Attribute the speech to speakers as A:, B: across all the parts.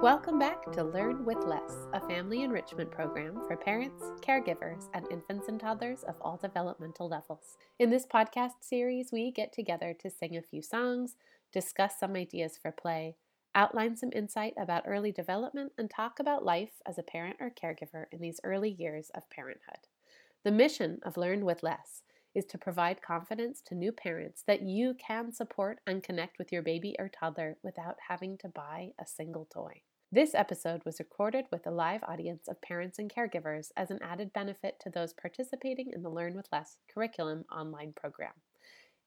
A: Welcome back to Learn with Less, a family enrichment program for parents, caregivers, and infants and toddlers of all developmental levels. In this podcast series, we get together to sing a few songs, discuss some ideas for play, outline some insight about early development, and talk about life as a parent or caregiver in these early years of parenthood. The mission of Learn with Less is to provide confidence to new parents that you can support and connect with your baby or toddler without having to buy a single toy. This episode was recorded with a live audience of parents and caregivers as an added benefit to those participating in the Learn with Less curriculum online program.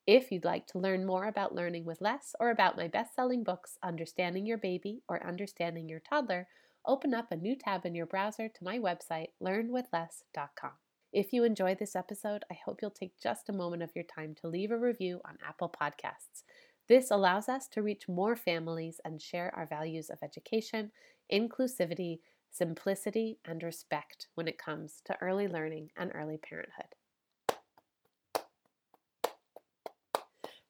A: If you'd like to learn more about learning with less or about my best selling books, Understanding Your Baby or Understanding Your Toddler, open up a new tab in your browser to my website, learnwithless.com. If you enjoyed this episode, I hope you'll take just a moment of your time to leave a review on Apple Podcasts. This allows us to reach more families and share our values of education, inclusivity, simplicity, and respect when it comes to early learning and early parenthood.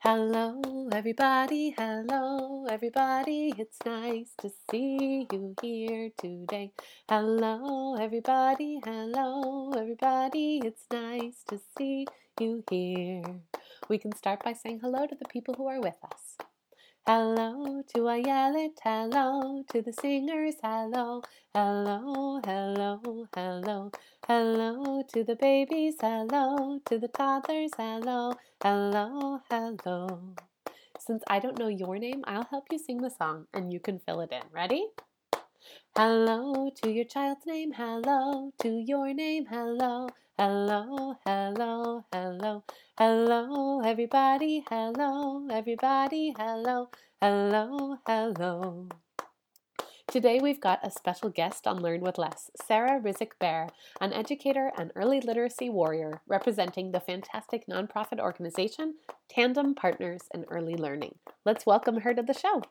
A: Hello, everybody. Hello, everybody. It's nice to see you here today. Hello, everybody. Hello, everybody. It's nice to see you here. We can start by saying hello to the people who are with us. Hello to Ayelet, hello to the singers, hello, hello, hello, hello, hello to the babies, hello to the toddlers, hello, hello, hello. Since I don't know your name, I'll help you sing the song and you can fill it in. Ready? Hello to your child's name, hello to your name, hello, hello, hello, hello, hello, everybody, hello, everybody, hello, hello, hello. Today we've got a special guest on Learn with Less, Sarah Rizik Bear, an educator and early literacy warrior representing the fantastic nonprofit organization Tandem Partners in Early Learning. Let's welcome her to the show.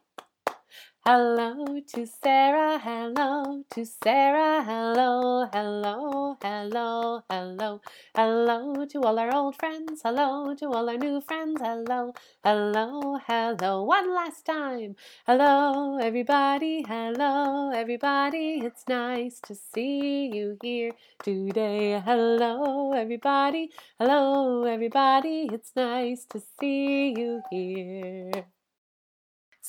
A: Hello to Sarah, hello to Sarah, hello, hello, hello, hello, hello to all our old friends, hello to all our new friends, hello, hello, hello, one last time. Hello, everybody, hello, everybody, it's nice to see you here today. Hello, everybody, hello, everybody, it's nice to see you here.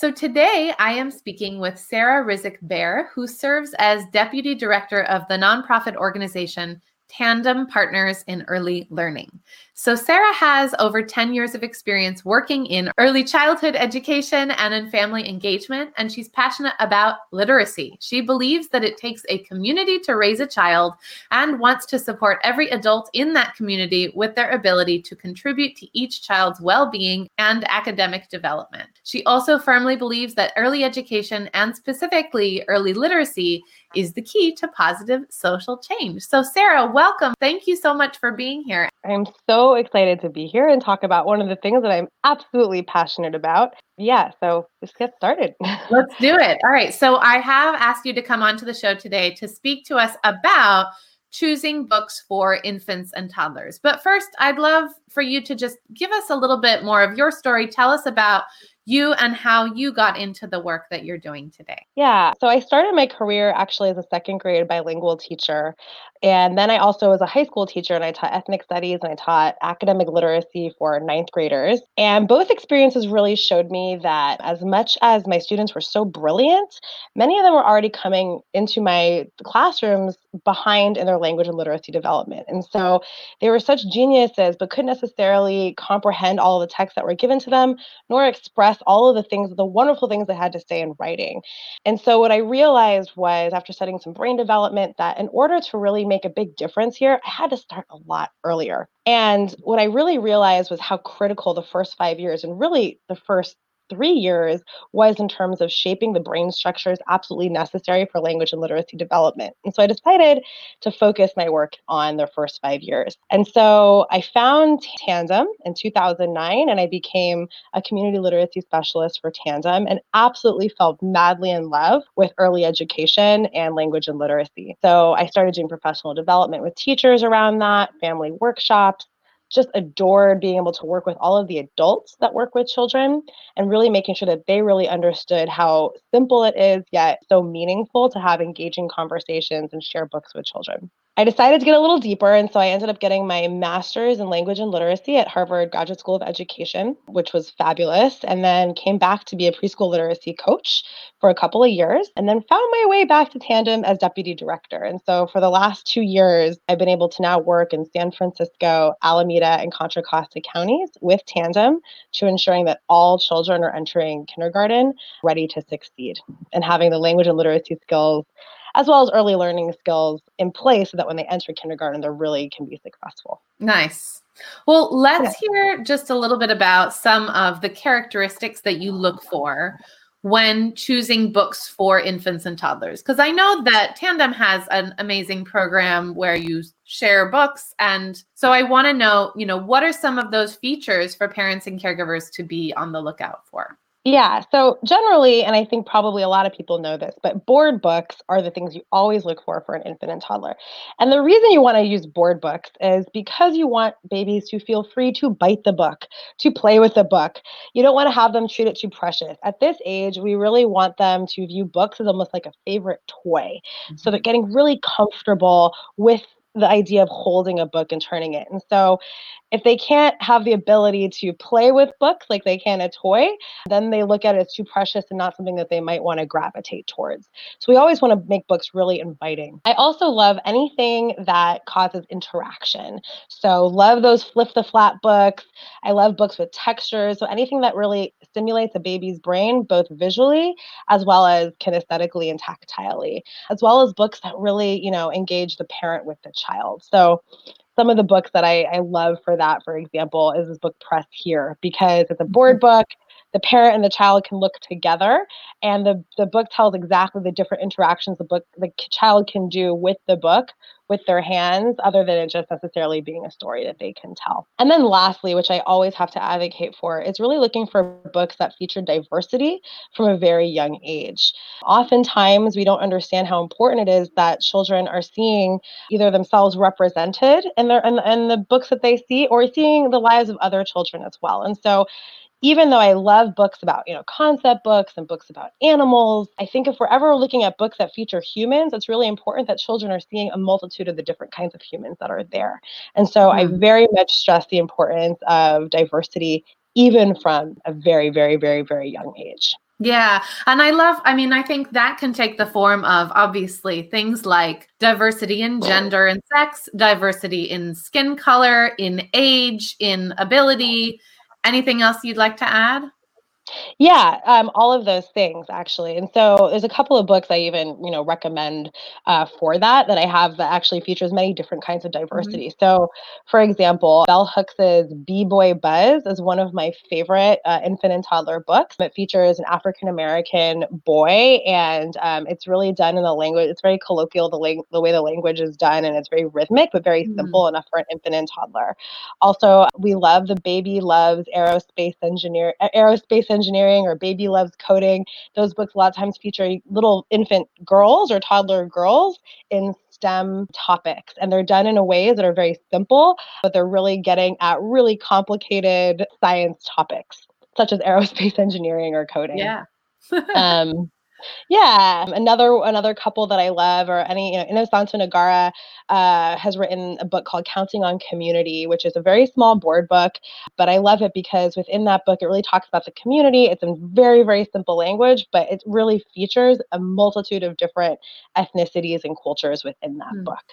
A: So today I am speaking with Sarah Rizik Bear, who serves as Deputy Director of the nonprofit organization Tandem Partners in Early Learning. So, Sarah has over 10 years of experience working in early childhood education and in family engagement, and she's passionate about literacy. She believes that it takes a community to raise a child and wants to support every adult in that community with their ability to contribute to each child's well being and academic development. She also firmly believes that early education and specifically early literacy is the key to positive social change. So, Sarah, welcome. Thank you so much for being here.
B: I'm so excited to be here and talk about one of the things that I'm absolutely passionate about. Yeah, so let's get started.
A: let's do it. All right. So, I have asked you to come onto the show today to speak to us about choosing books for infants and toddlers. But first, I'd love for you to just give us a little bit more of your story. Tell us about you and how you got into the work that you're doing today.
B: Yeah, so I started my career actually as a second grade bilingual teacher. And then I also was a high school teacher and I taught ethnic studies and I taught academic literacy for ninth graders. And both experiences really showed me that as much as my students were so brilliant, many of them were already coming into my classrooms behind in their language and literacy development. And so they were such geniuses, but couldn't necessarily comprehend all the texts that were given to them, nor express all of the things, the wonderful things they had to say in writing. And so what I realized was after studying some brain development that in order to really make a big difference here, I had to start a lot earlier. And what I really realized was how critical the first five years and really the first three years was in terms of shaping the brain structures absolutely necessary for language and literacy development. And so I decided to focus my work on the first five years. And so I found Tandem in 2009 and I became a community literacy specialist for Tandem and absolutely fell madly in love with early education and language and literacy. So I started doing professional development with teachers around that, family workshops just adored being able to work with all of the adults that work with children and really making sure that they really understood how simple it is, yet so meaningful to have engaging conversations and share books with children. I decided to get a little deeper, and so I ended up getting my master's in language and literacy at Harvard Graduate School of Education, which was fabulous, and then came back to be a preschool literacy coach for a couple of years, and then found my way back to Tandem as deputy director. And so for the last two years, I've been able to now work in San Francisco, Alameda, and Contra Costa counties with Tandem to ensuring that all children are entering kindergarten ready to succeed and having the language and literacy skills as well as early learning skills in place so that when they enter kindergarten, they really can be successful.
C: Nice. Well, let's yeah. hear just a little bit about some of the characteristics that you look for when choosing books for infants and toddlers because i know that tandem has an amazing program where you share books and so i want to know you know what are some of those features for parents and caregivers to be on the lookout for
B: yeah. So generally, and I think probably a lot of people know this, but board books are the things you always look for for an infant and toddler. And the reason you want to use board books is because you want babies to feel free to bite the book, to play with the book. You don't want to have them treat it too precious. At this age, we really want them to view books as almost like a favorite toy. Mm-hmm. So they're getting really comfortable with the idea of holding a book and turning it. And so if they can't have the ability to play with books like they can a toy, then they look at it as too precious and not something that they might want to gravitate towards. So we always want to make books really inviting. I also love anything that causes interaction. So love those flip the flat books. I love books with textures. So anything that really stimulates a baby's brain, both visually as well as kinesthetically and tactilely, as well as books that really, you know, engage the parent with the child. So some of the books that I, I love for that, for example, is this book Press Here because it's a board mm-hmm. book. The parent and the child can look together, and the, the book tells exactly the different interactions the book the child can do with the book with their hands other than it just necessarily being a story that they can tell. And then lastly, which I always have to advocate for, is really looking for books that feature diversity from a very young age. Oftentimes, we don't understand how important it is that children are seeing either themselves represented in their in, in the books that they see or seeing the lives of other children as well. And so even though I love books about, you know, concept books and books about animals, I think if we're ever looking at books that feature humans, it's really important that children are seeing a multitude of the different kinds of humans that are there. And so mm. I very much stress the importance of diversity, even from a very, very, very, very young age.
C: Yeah. And I love, I mean, I think that can take the form of obviously things like diversity in gender and sex, diversity in skin color, in age, in ability, Anything else you'd like to add?
B: Yeah, um, all of those things actually. And so there's a couple of books I even, you know, recommend uh, for that that I have that actually features many different kinds of mm-hmm. diversity. Mm-hmm. So, for example, Bell Hooks's Be Boy Buzz is one of my favorite uh, infant and toddler books. It features an African American boy, and um, it's really done in the language. It's very colloquial the, lang- the way the language is done, and it's very rhythmic but very mm-hmm. simple enough for an infant and toddler. Also, we love the baby loves aerospace engineer aerospace engineering or baby loves coding. Those books a lot of times feature little infant girls or toddler girls in STEM topics. And they're done in a ways that are very simple, but they're really getting at really complicated science topics, such as aerospace engineering or coding.
C: Yeah.
B: um, yeah, another another couple that I love, or any, you know, Innosanto Nagara uh, has written a book called Counting on Community, which is a very small board book, but I love it because within that book, it really talks about the community. It's in very very simple language, but it really features a multitude of different ethnicities and cultures within that mm. book.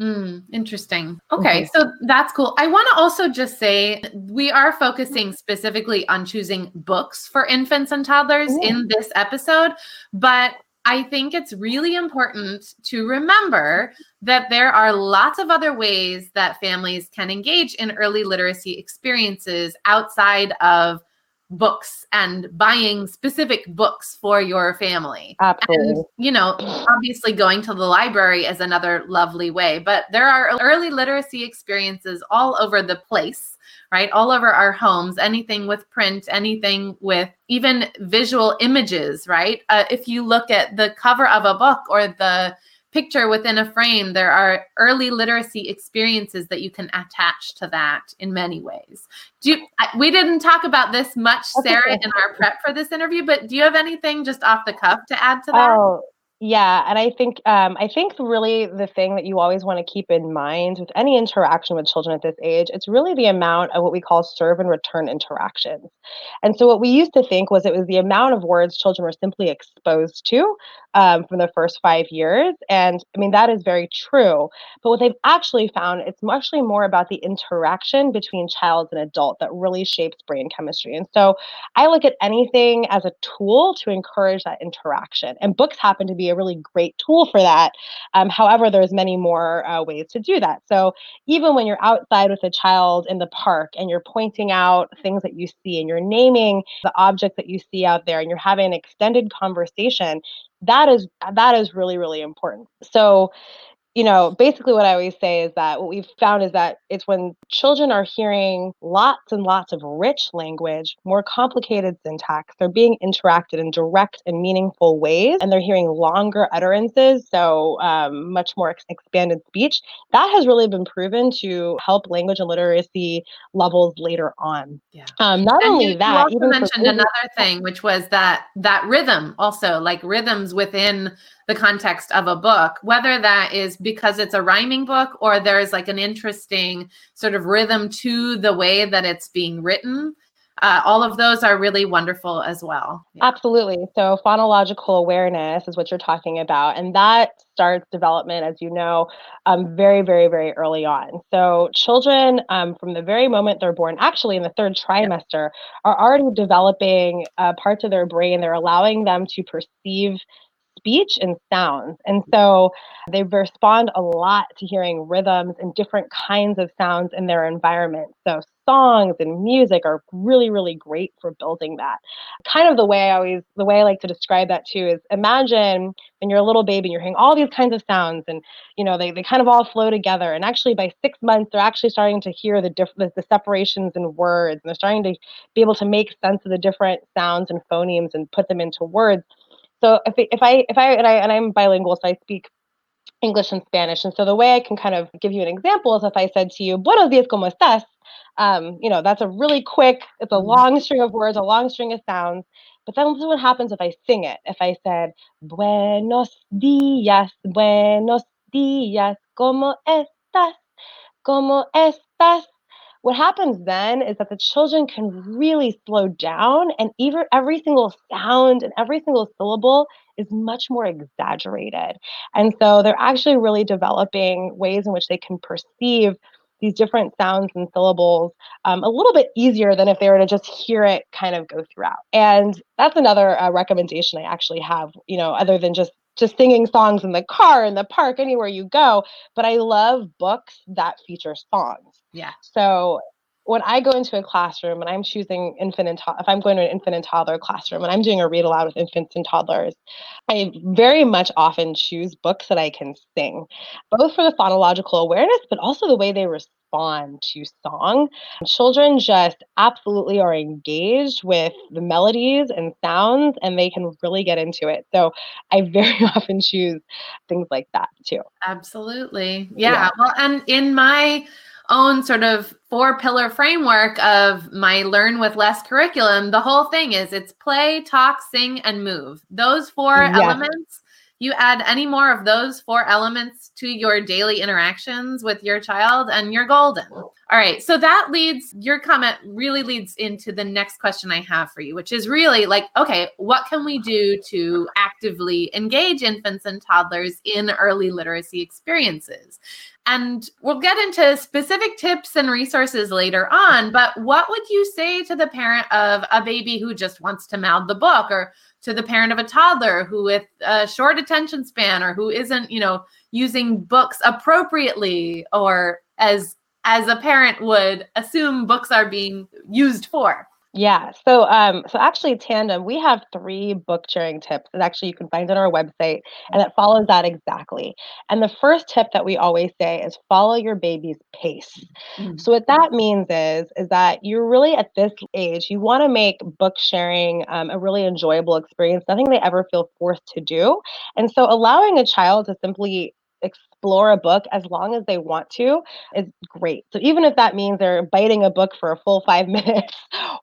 C: Mm, interesting. Okay, mm-hmm. so that's cool. I want to also just say we are focusing specifically on choosing books for infants and toddlers Ooh. in this episode, but I think it's really important to remember that there are lots of other ways that families can engage in early literacy experiences outside of books and buying specific books for your family.
B: Absolutely.
C: And, you know, obviously going to the library is another lovely way, but there are early literacy experiences all over the place, right? All over our homes, anything with print, anything with even visual images, right? Uh, if you look at the cover of a book or the picture within a frame, there are early literacy experiences that you can attach to that in many ways. Do you, we didn't talk about this much, Sarah, in our prep for this interview, but do you have anything just off the cuff to add to that?
B: Oh, yeah, and I think um, I think really the thing that you always want to keep in mind with any interaction with children at this age, it's really the amount of what we call serve and return interactions. And so what we used to think was it was the amount of words children were simply exposed to um, from the first five years, and I mean that is very true. But what they've actually found, it's muchly more about the interaction between child and adult that really shapes brain chemistry. And so I look at anything as a tool to encourage that interaction, and books happen to be a really great tool for that. Um, however, there's many more uh, ways to do that. So even when you're outside with a child in the park and you're pointing out things that you see and you're naming the objects that you see out there and you're having an extended conversation, that is that is really really important. So you know, basically what I always say is that what we've found is that it's when children are hearing lots and lots of rich language, more complicated syntax, they're being interacted in direct and meaningful ways, and they're hearing longer utterances, so um, much more ex- expanded speech. That has really been proven to help language and literacy levels later on.
C: Yeah.
B: Um, not
C: and
B: only
C: you,
B: that,
C: you also mentioned another thing, which was that that rhythm also, like rhythms within the context of a book, whether that is because it's a rhyming book or there's like an interesting sort of rhythm to the way that it's being written. Uh, all of those are really wonderful as well.
B: Yeah. Absolutely. So, phonological awareness is what you're talking about. And that starts development, as you know, um, very, very, very early on. So, children, um, from the very moment they're born, actually in the third trimester, are already developing uh, parts of their brain. They're allowing them to perceive speech and sounds. And so they respond a lot to hearing rhythms and different kinds of sounds in their environment. So songs and music are really, really great for building that. Kind of the way I always, the way I like to describe that too is imagine when you're a little baby and you're hearing all these kinds of sounds and, you know, they, they kind of all flow together. And actually by six months, they're actually starting to hear the different, the, the separations in words and they're starting to be able to make sense of the different sounds and phonemes and put them into words so if, if I if I and I and I'm bilingual, so I speak English and Spanish. And so the way I can kind of give you an example is if I said to you, Buenos días, ¿cómo estás? Um, you know, that's a really quick, it's a mm-hmm. long string of words, a long string of sounds. But then what happens if I sing it? If I said, Buenos días, buenos días, ¿cómo estás? ¿Cómo estás? What happens then is that the children can really slow down, and even every single sound and every single syllable is much more exaggerated. And so they're actually really developing ways in which they can perceive these different sounds and syllables um, a little bit easier than if they were to just hear it kind of go throughout. And that's another uh, recommendation I actually have, you know, other than just just singing songs in the car, in the park, anywhere you go. But I love books that feature songs.
C: Yeah.
B: So when I go into a classroom and I'm choosing infant and to- if I'm going to an infant and toddler classroom and I'm doing a read aloud with infants and toddlers, I very much often choose books that I can sing, both for the phonological awareness, but also the way they respond to song. Children just absolutely are engaged with the melodies and sounds and they can really get into it. So I very often choose things like that too.
C: Absolutely. Yeah. yeah. Well, and in my own sort of four pillar framework of my learn with less curriculum, the whole thing is it's play, talk, sing, and move. Those four yes. elements, you add any more of those four elements to your daily interactions with your child, and you're golden. All right. So that leads, your comment really leads into the next question I have for you, which is really like, okay, what can we do to actively engage infants and toddlers in early literacy experiences? And we'll get into specific tips and resources later on. But what would you say to the parent of a baby who just wants to mouth the book, or to the parent of a toddler who with a short attention span, or who isn't, you know, using books appropriately, or as as a parent would assume books are being used for?
B: Yeah. So um so actually Tandem, we have three book sharing tips that actually you can find on our website and it follows that exactly. And the first tip that we always say is follow your baby's pace.
C: Mm.
B: So what that means is is that you're really at this age, you want to make book sharing um, a really enjoyable experience, nothing they ever feel forced to do. And so allowing a child to simply explore a book as long as they want to is great. So even if that means they're biting a book for a full five minutes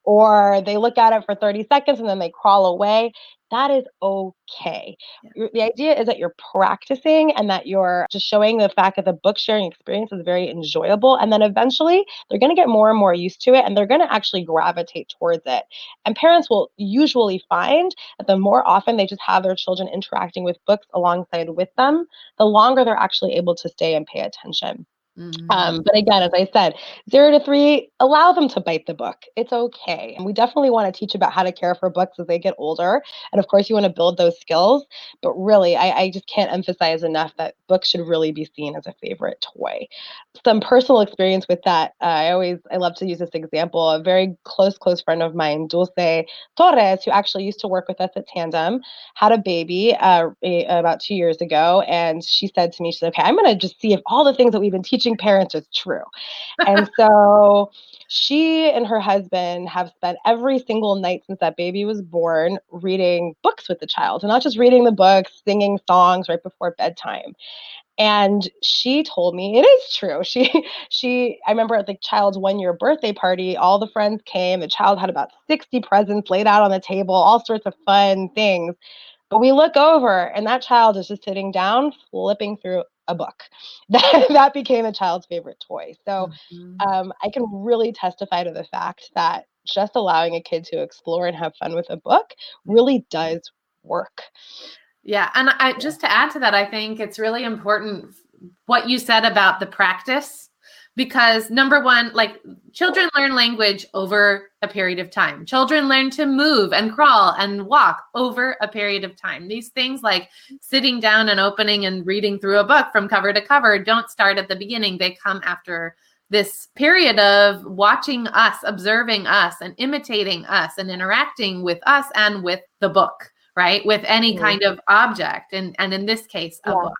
B: or they look at it for 30 seconds and then they crawl away, that is okay. The idea is that you're practicing and that you're just showing the fact that the book sharing experience is very enjoyable. And then eventually they're going to get more and more used to it and they're going to actually gravitate towards it. And parents will usually find that the more often they just have their children interacting with books alongside with them, the longer they're actually able to stay and pay attention. Mm-hmm. Um, but again, as I said, zero to three, allow them to bite the book. It's okay. And we definitely want to teach about how to care for books as they get older. And of course, you want to build those skills. But really, I, I just can't emphasize enough that books should really be seen as a favorite toy. Some personal experience with that, uh, I always, I love to use this example. A very close, close friend of mine, Dulce Torres, who actually used to work with us at Tandem, had a baby uh, about two years ago. And she said to me, she's okay, I'm going to just see if all the things that we've been teaching teaching parents is true. And so she and her husband have spent every single night since that baby was born reading books with the child, and not just reading the books, singing songs right before bedtime. And she told me it is true. She she I remember at the child's one year birthday party, all the friends came. The child had about 60 presents laid out on the table, all sorts of fun things. But we look over and that child is just sitting down, flipping through a book. That, that became a child's favorite toy. So mm-hmm. um, I can really testify to the fact that just allowing a kid to explore and have fun with a book really does work.
C: Yeah. And I just to add to that, I think it's really important what you said about the practice because number one like children learn language over a period of time. Children learn to move and crawl and walk over a period of time. These things like sitting down and opening and reading through a book from cover to cover don't start at the beginning. They come after this period of watching us observing us and imitating us and interacting with us and with the book right with any mm-hmm. kind of object and and in this case a yeah. book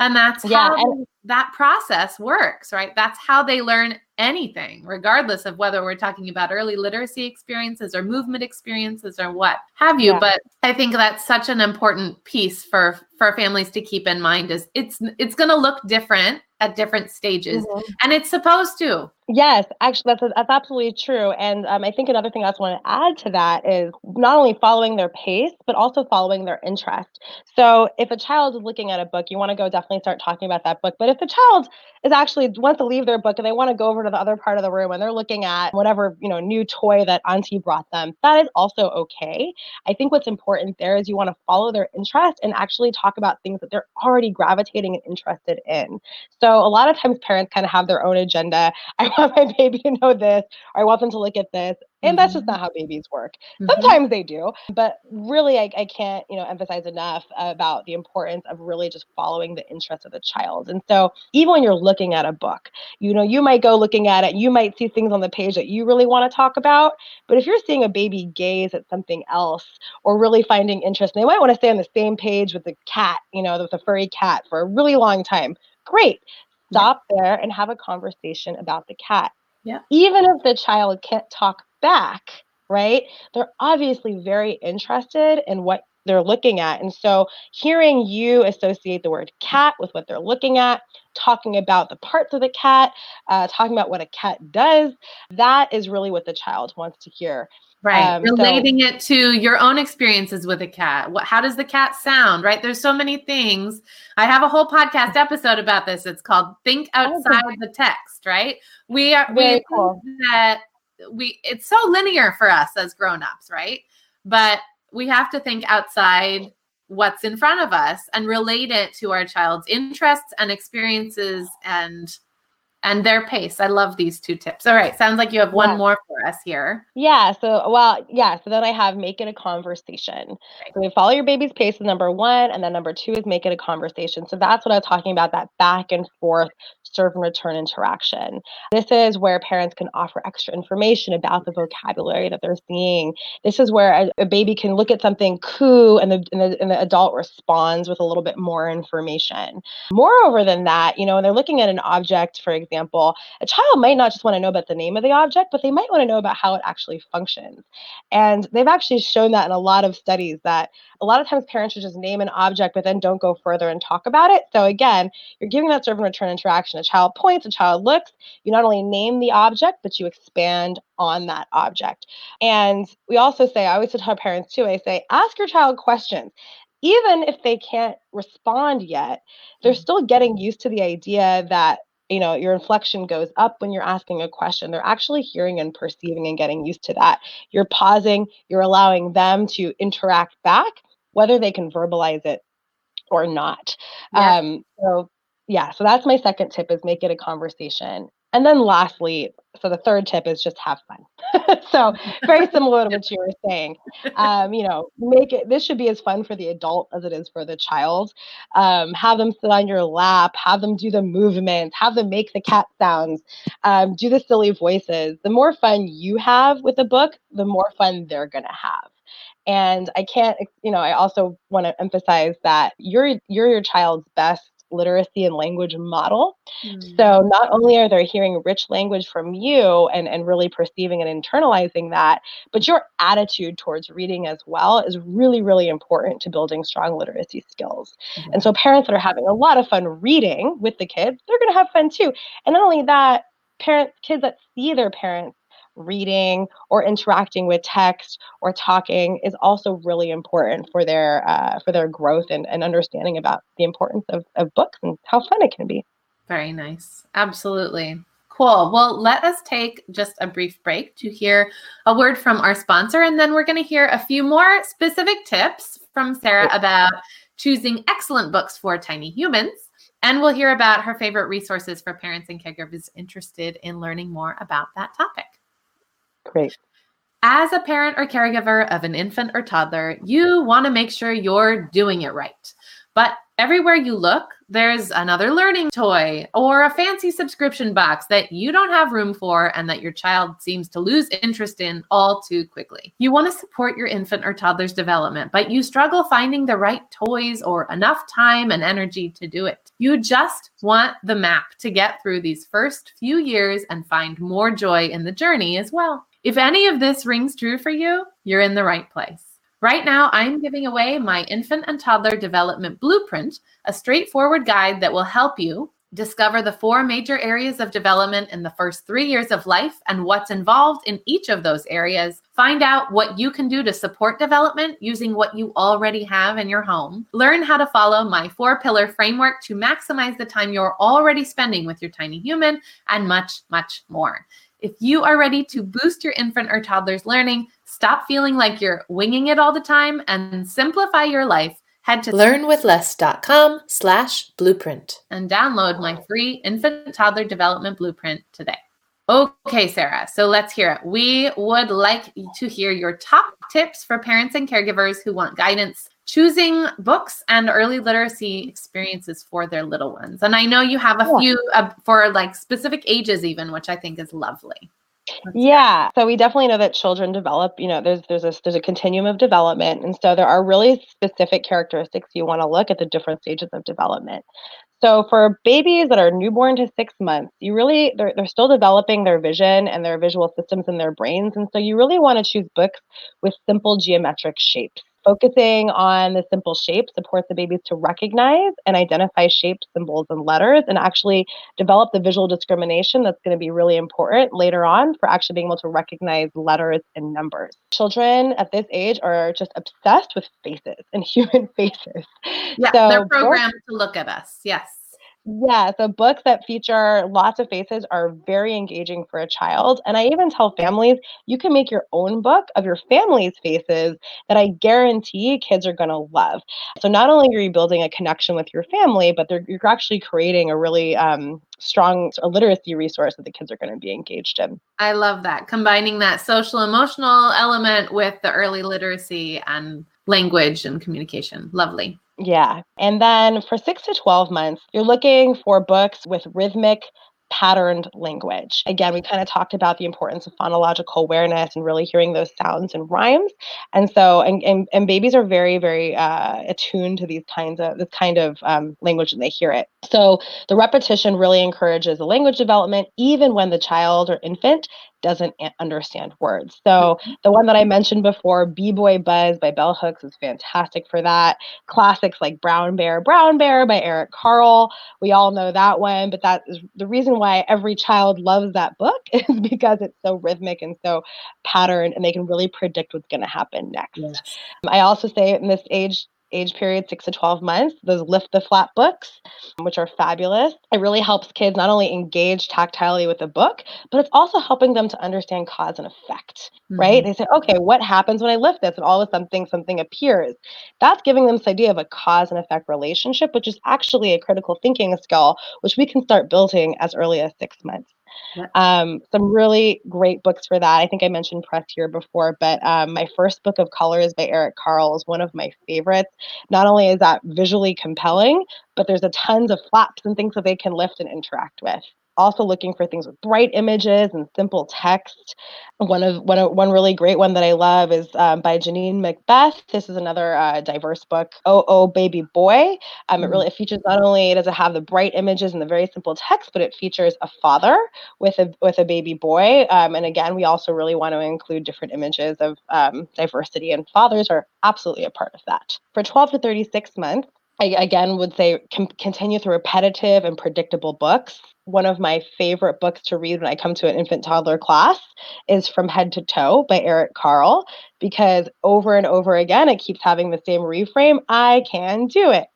C: and that's yeah, how and- that process works, right? That's how they learn anything, regardless of whether we're talking about early literacy experiences or movement experiences or what have you. Yeah. But I think that's such an important piece for for families to keep in mind is it's it's going to look different at different stages mm-hmm. and it's supposed to
B: Yes, actually, that's that's absolutely true. And um, I think another thing I also want to add to that is not only following their pace, but also following their interest. So if a child is looking at a book, you want to go definitely start talking about that book. But if the child is actually wants to leave their book and they want to go over to the other part of the room and they're looking at whatever you know new toy that Auntie brought them, that is also okay. I think what's important there is you want to follow their interest and actually talk about things that they're already gravitating and interested in. So a lot of times parents kind of have their own agenda. I want my baby to know this, or I want them to look at this. And mm-hmm. that's just mm-hmm. not how babies work. Mm-hmm. Sometimes they do, but really, I, I can't, you know, emphasize enough about the importance of really just following the interest of the child. And so, even when you're looking at a book, you know, you might go looking at it, you might see things on the page that you really want to talk about. But if you're seeing a baby gaze at something else or really finding interest, and they might want to stay on the same page with the cat, you know, with a furry cat for a really long time. Great stop there and have a conversation about the cat.
C: Yeah.
B: Even if the child can't talk back, right? They're obviously very interested in what they're looking at. And so hearing you associate the word cat with what they're looking at, talking about the parts of the cat, uh, talking about what a cat does, that is really what the child wants to hear.
C: Right. Um, Relating so, it to your own experiences with a cat. What, how does the cat sound? Right. There's so many things. I have a whole podcast episode about this. It's called Think oh, Outside oh, the Text. Right. We are, we cool. that we, it's so linear for us as grown-ups. Right. But we have to think outside what's in front of us and relate it to our child's interests and experiences and and their pace. I love these two tips. All right, sounds like you have one yeah. more for us here.
B: Yeah. So, well, yeah. So then I have make it a conversation. Okay. So follow your baby's pace is number one, and then number two is make it a conversation. So that's what I was talking about that back and forth serve and return interaction. This is where parents can offer extra information about the vocabulary that they're seeing. This is where a, a baby can look at something coo and the, and the, and the adult responds with a little bit more information. Moreover than that, you know, when they're looking at an object, for example, a child might not just want to know about the name of the object, but they might want to know about how it actually functions. And they've actually shown that in a lot of studies that a lot of times parents should just name an object, but then don't go further and talk about it. So again, you're giving that serve and return interaction. A child points, a child looks. You not only name the object, but you expand on that object. And we also say, I always tell parents too, I say, ask your child questions even if they can't respond yet, they're mm. still getting used to the idea that you know your inflection goes up when you're asking a question. They're actually hearing and perceiving and getting used to that. You're pausing you're allowing them to interact back whether they can verbalize it or not. Yeah. um so yeah so that's my second tip is make it a conversation and then lastly, so the third tip is just have fun. so very similar to what you were saying. Um, you know, make it this should be as fun for the adult as it is for the child. Um, have them sit on your lap, have them do the movements, have them make the cat sounds, um, do the silly voices. The more fun you have with a book, the more fun they're gonna have. And I can't, you know, I also want to emphasize that you're you're your child's best literacy and language model. Mm. So not only are they hearing rich language from you and, and really perceiving and internalizing that, but your attitude towards reading as well is really, really important to building strong literacy skills. Mm-hmm. And so parents that are having a lot of fun reading with the kids, they're going to have fun too. And not only that, parents, kids that see their parents reading or interacting with text or talking is also really important for their uh, for their growth and, and understanding about the importance of, of books and how fun it can be.
C: Very nice. Absolutely. Cool. Well let us take just a brief break to hear a word from our sponsor and then we're going to hear a few more specific tips from sarah about choosing excellent books for tiny humans and we'll hear about her favorite resources for parents and caregivers interested in learning more about that topic.
B: Great.
C: As a parent or caregiver of an infant or toddler, you want to make sure you're doing it right. But everywhere you look, there's another learning toy or a fancy subscription box that you don't have room for and that your child seems to lose interest in all too quickly. You want to support your infant or toddler's development, but you struggle finding the right toys or enough time and energy to do it. You just want the map to get through these first few years and find more joy in the journey as well. If any of this rings true for you, you're in the right place. Right now, I'm giving away my infant and toddler development blueprint, a straightforward guide that will help you discover the four major areas of development in the first three years of life and what's involved in each of those areas. Find out what you can do to support development using what you already have in your home. Learn how to follow my four pillar framework to maximize the time you're already spending with your tiny human, and much, much more. If you are ready to boost your infant or toddler's learning, stop feeling like you're winging it all the time, and simplify your life, head to learnwithless.com slash blueprint and download my free infant toddler development blueprint today. Okay, Sarah, so let's hear it. We would like to hear your top tips for parents and caregivers who want guidance choosing books and early literacy experiences for their little ones. And I know you have a yeah. few uh, for like specific ages, even, which I think is lovely.
B: yeah, so we definitely know that children develop. You know, there's there's a there's a continuum of development, and so there are really specific characteristics you want to look at the different stages of development. So for babies that are newborn to six months, you really they're they're still developing their vision and their visual systems in their brains, and so you really want to choose books with simple geometric shapes. Focusing on the simple shapes supports the babies to recognize and identify shapes, symbols, and letters, and actually develop the visual discrimination that's going to be really important later on for actually being able to recognize letters and numbers. Children at this age are just obsessed with faces and human faces.
C: Yeah, so they're programmed to look at us. Yes.
B: Yeah, so books that feature lots of faces are very engaging for a child. And I even tell families you can make your own book of your family's faces that I guarantee kids are going to love. So not only are you building a connection with your family, but you're actually creating a really um, strong literacy resource that the kids are going to be engaged in.
C: I love that. Combining that social emotional element with the early literacy and language and communication. Lovely.
B: Yeah. And then for six to 12 months, you're looking for books with rhythmic patterned language. Again, we kind of talked about the importance of phonological awareness and really hearing those sounds and rhymes. And so, and, and, and babies are very, very uh, attuned to these kinds of this kind of um, language and they hear it. So the repetition really encourages the language development, even when the child or infant doesn't understand words. So the one that I mentioned before, Be Boy Buzz by Bell Hooks is fantastic for that. Classics like Brown Bear, Brown Bear by Eric Carle. We all know that one, but that is the reason why every child loves that book is because it's so rhythmic and so patterned and they can really predict what's going to happen next. Yes. Um, I also say in this age age period, six to 12 months, those lift the flap books, which are fabulous. It really helps kids not only engage tactilely with the book, but it's also helping them to understand cause and effect, mm-hmm. right? They say, okay, what happens when I lift this? And all of a sudden something appears. That's giving them this idea of a cause and effect relationship, which is actually a critical thinking skill, which we can start building as early as six months. Um, some really great books for that. I think I mentioned Press here before, but um, my first book of colors by Eric Carle is one of my favorites. Not only is that visually compelling, but there's a tons of flaps and things that they can lift and interact with also looking for things with bright images and simple text. One of one one really great one that I love is um, by Janine Macbeth. This is another uh, diverse book. Oh oh baby boy. Um, It really it features not only does it have the bright images and the very simple text, but it features a father with a with a baby boy. Um, and again, we also really want to include different images of um, diversity, and fathers are absolutely a part of that. For 12 to 36 months, I again would say com- continue through repetitive and predictable books one of my favorite books to read when I come to an infant toddler class is From Head to Toe by Eric Carle because over and over again it keeps having the same reframe I can do it.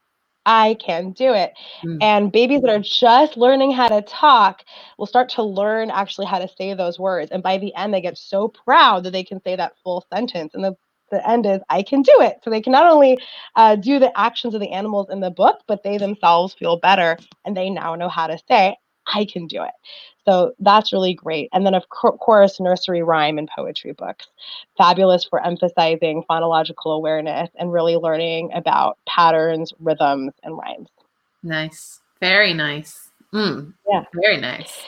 B: I can do it. Mm. And babies that are just learning how to talk will start to learn actually how to say those words. And by the end, they get so proud that they can say that full sentence. And the the end is I can do it. So they can not only uh, do the actions of the animals in the book, but they themselves feel better and they now know how to say I can do it. So that's really great. And then, of course, nursery rhyme and poetry books. Fabulous for emphasizing phonological awareness and really learning about patterns, rhythms, and rhymes.
C: Nice. Very nice. Mm, yeah. Very nice.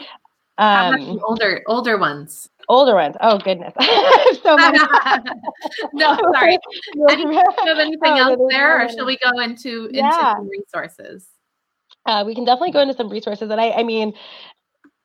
C: Um, older older ones?
B: Older ones. Oh goodness. so
C: many. no, sorry. Any, have anything oh, else there, or shall we go into into yeah. resources?
B: uh, we can definitely go into some resources. And I, I mean,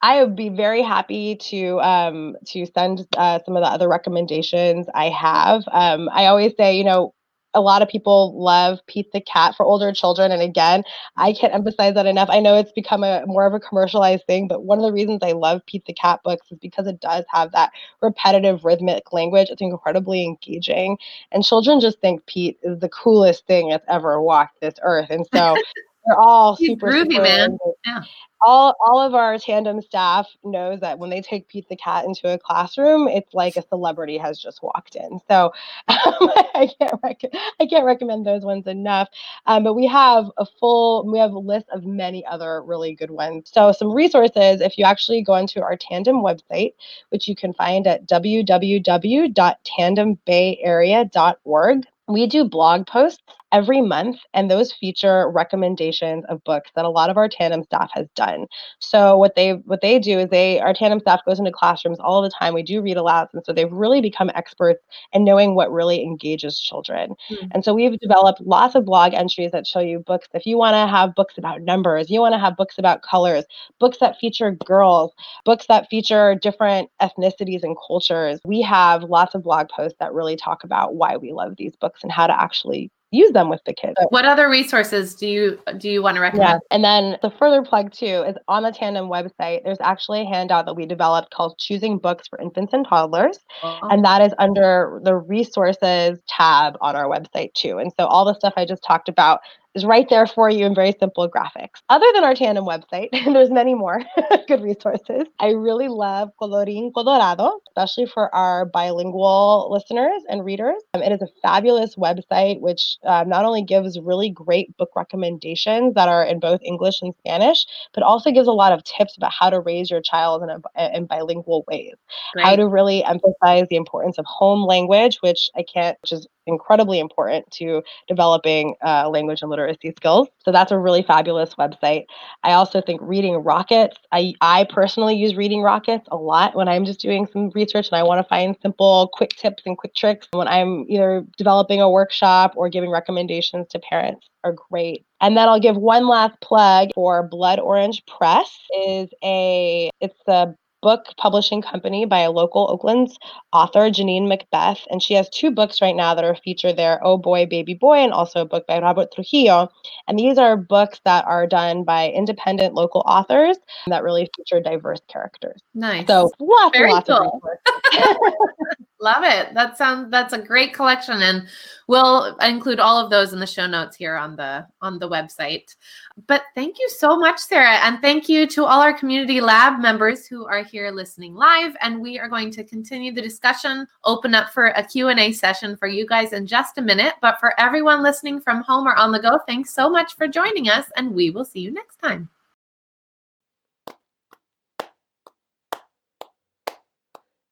B: I would be very happy to um, to send uh, some of the other recommendations I have. Um, I always say, you know, a lot of people love Pete the Cat for older children, and again, I can't emphasize that enough. I know it's become a more of a commercialized thing, but one of the reasons I love Pete the Cat books is because it does have that repetitive rhythmic language. It's incredibly engaging, and children just think Pete is the coolest thing that's ever walked this earth, and so. They're all He's super groovy, super man. Yeah. All all of our tandem staff knows that when they take Pete the cat into a classroom, it's like a celebrity has just walked in. So um, I can't rec- I can't recommend those ones enough. Um, but we have a full we have a list of many other really good ones. So some resources if you actually go into our tandem website, which you can find at www.tandembayarea.org. We do blog posts every month, and those feature recommendations of books that a lot of our tandem staff has done. So what they what they do is they our tandem staff goes into classrooms all the time. We do read alouds, and so they've really become experts in knowing what really engages children. Mm-hmm. And so we've developed lots of blog entries that show you books. If you want to have books about numbers, you want to have books about colors, books that feature girls, books that feature different ethnicities and cultures. We have lots of blog posts that really talk about why we love these books and how to actually use them with the kids.
C: What other resources do you do you want to recommend? Yeah.
B: And then the further plug too is on the Tandem website, there's actually a handout that we developed called Choosing Books for Infants and Toddlers. Oh. And that is under the resources tab on our website too. And so all the stuff I just talked about is right there for you in very simple graphics. Other than our Tandem website, there's many more good resources. I really love Colorín Colorado, especially for our bilingual listeners and readers. Um, it is a fabulous website which um, not only gives really great book recommendations that are in both English and Spanish, but also gives a lot of tips about how to raise your child in, a, in bilingual ways. How to really emphasize the importance of home language, which I can't, which is incredibly important to developing uh, language and literacy skills. So that's a really fabulous website. I also think Reading Rockets, I, I personally use Reading Rockets a lot when I'm just doing some research and I want to find simple, quick tips and quick tricks when I'm either developing a workshop or giving recommendations to parents are great. And then I'll give one last plug for Blood Orange Press is a it's a book publishing company by a local Oakland's author, Janine Macbeth. And she has two books right now that are featured there Oh Boy, Baby Boy, and also a book by Robert Trujillo. And these are books that are done by independent local authors that really feature diverse characters.
A: Nice.
B: So lots Very and lots cool. of
A: Love it. That sounds that's a great collection and we'll include all of those in the show notes here on the on the website. But thank you so much Sarah and thank you to all our community lab members who are here listening live and we are going to continue the discussion, open up for a Q&A session for you guys in just a minute, but for everyone listening from home or on the go, thanks so much for joining us and we will see you next time.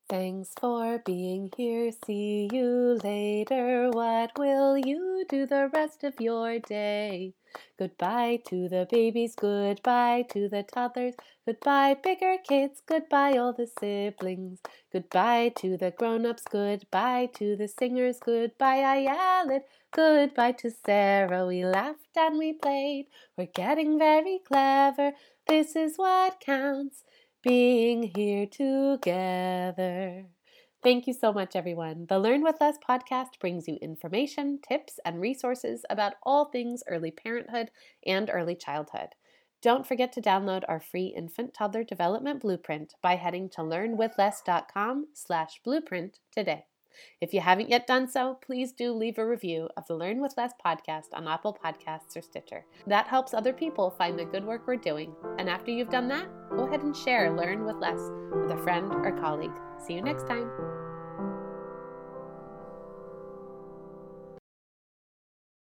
A: Thanks for being here. See you later. What will you do the rest of your day? Goodbye to the babies, goodbye to the toddlers, goodbye bigger kids, goodbye all the siblings, goodbye to the grown-ups, goodbye to the singers, goodbye Ayelet, goodbye to Sarah. We laughed and we played, we're getting very clever. This is what counts being here together. Thank you so much, everyone. The Learn With Less podcast brings you information, tips, and resources about all things early parenthood and early childhood. Don't forget to download our free infant toddler development blueprint by heading to learnwithless.com slash blueprint today. If you haven't yet done so, please do leave a review of the Learn with Less podcast on Apple Podcasts or Stitcher. That helps other people find the good work we're doing. And after you've done that, go ahead and share Learn with Less with a friend or colleague. See you next time.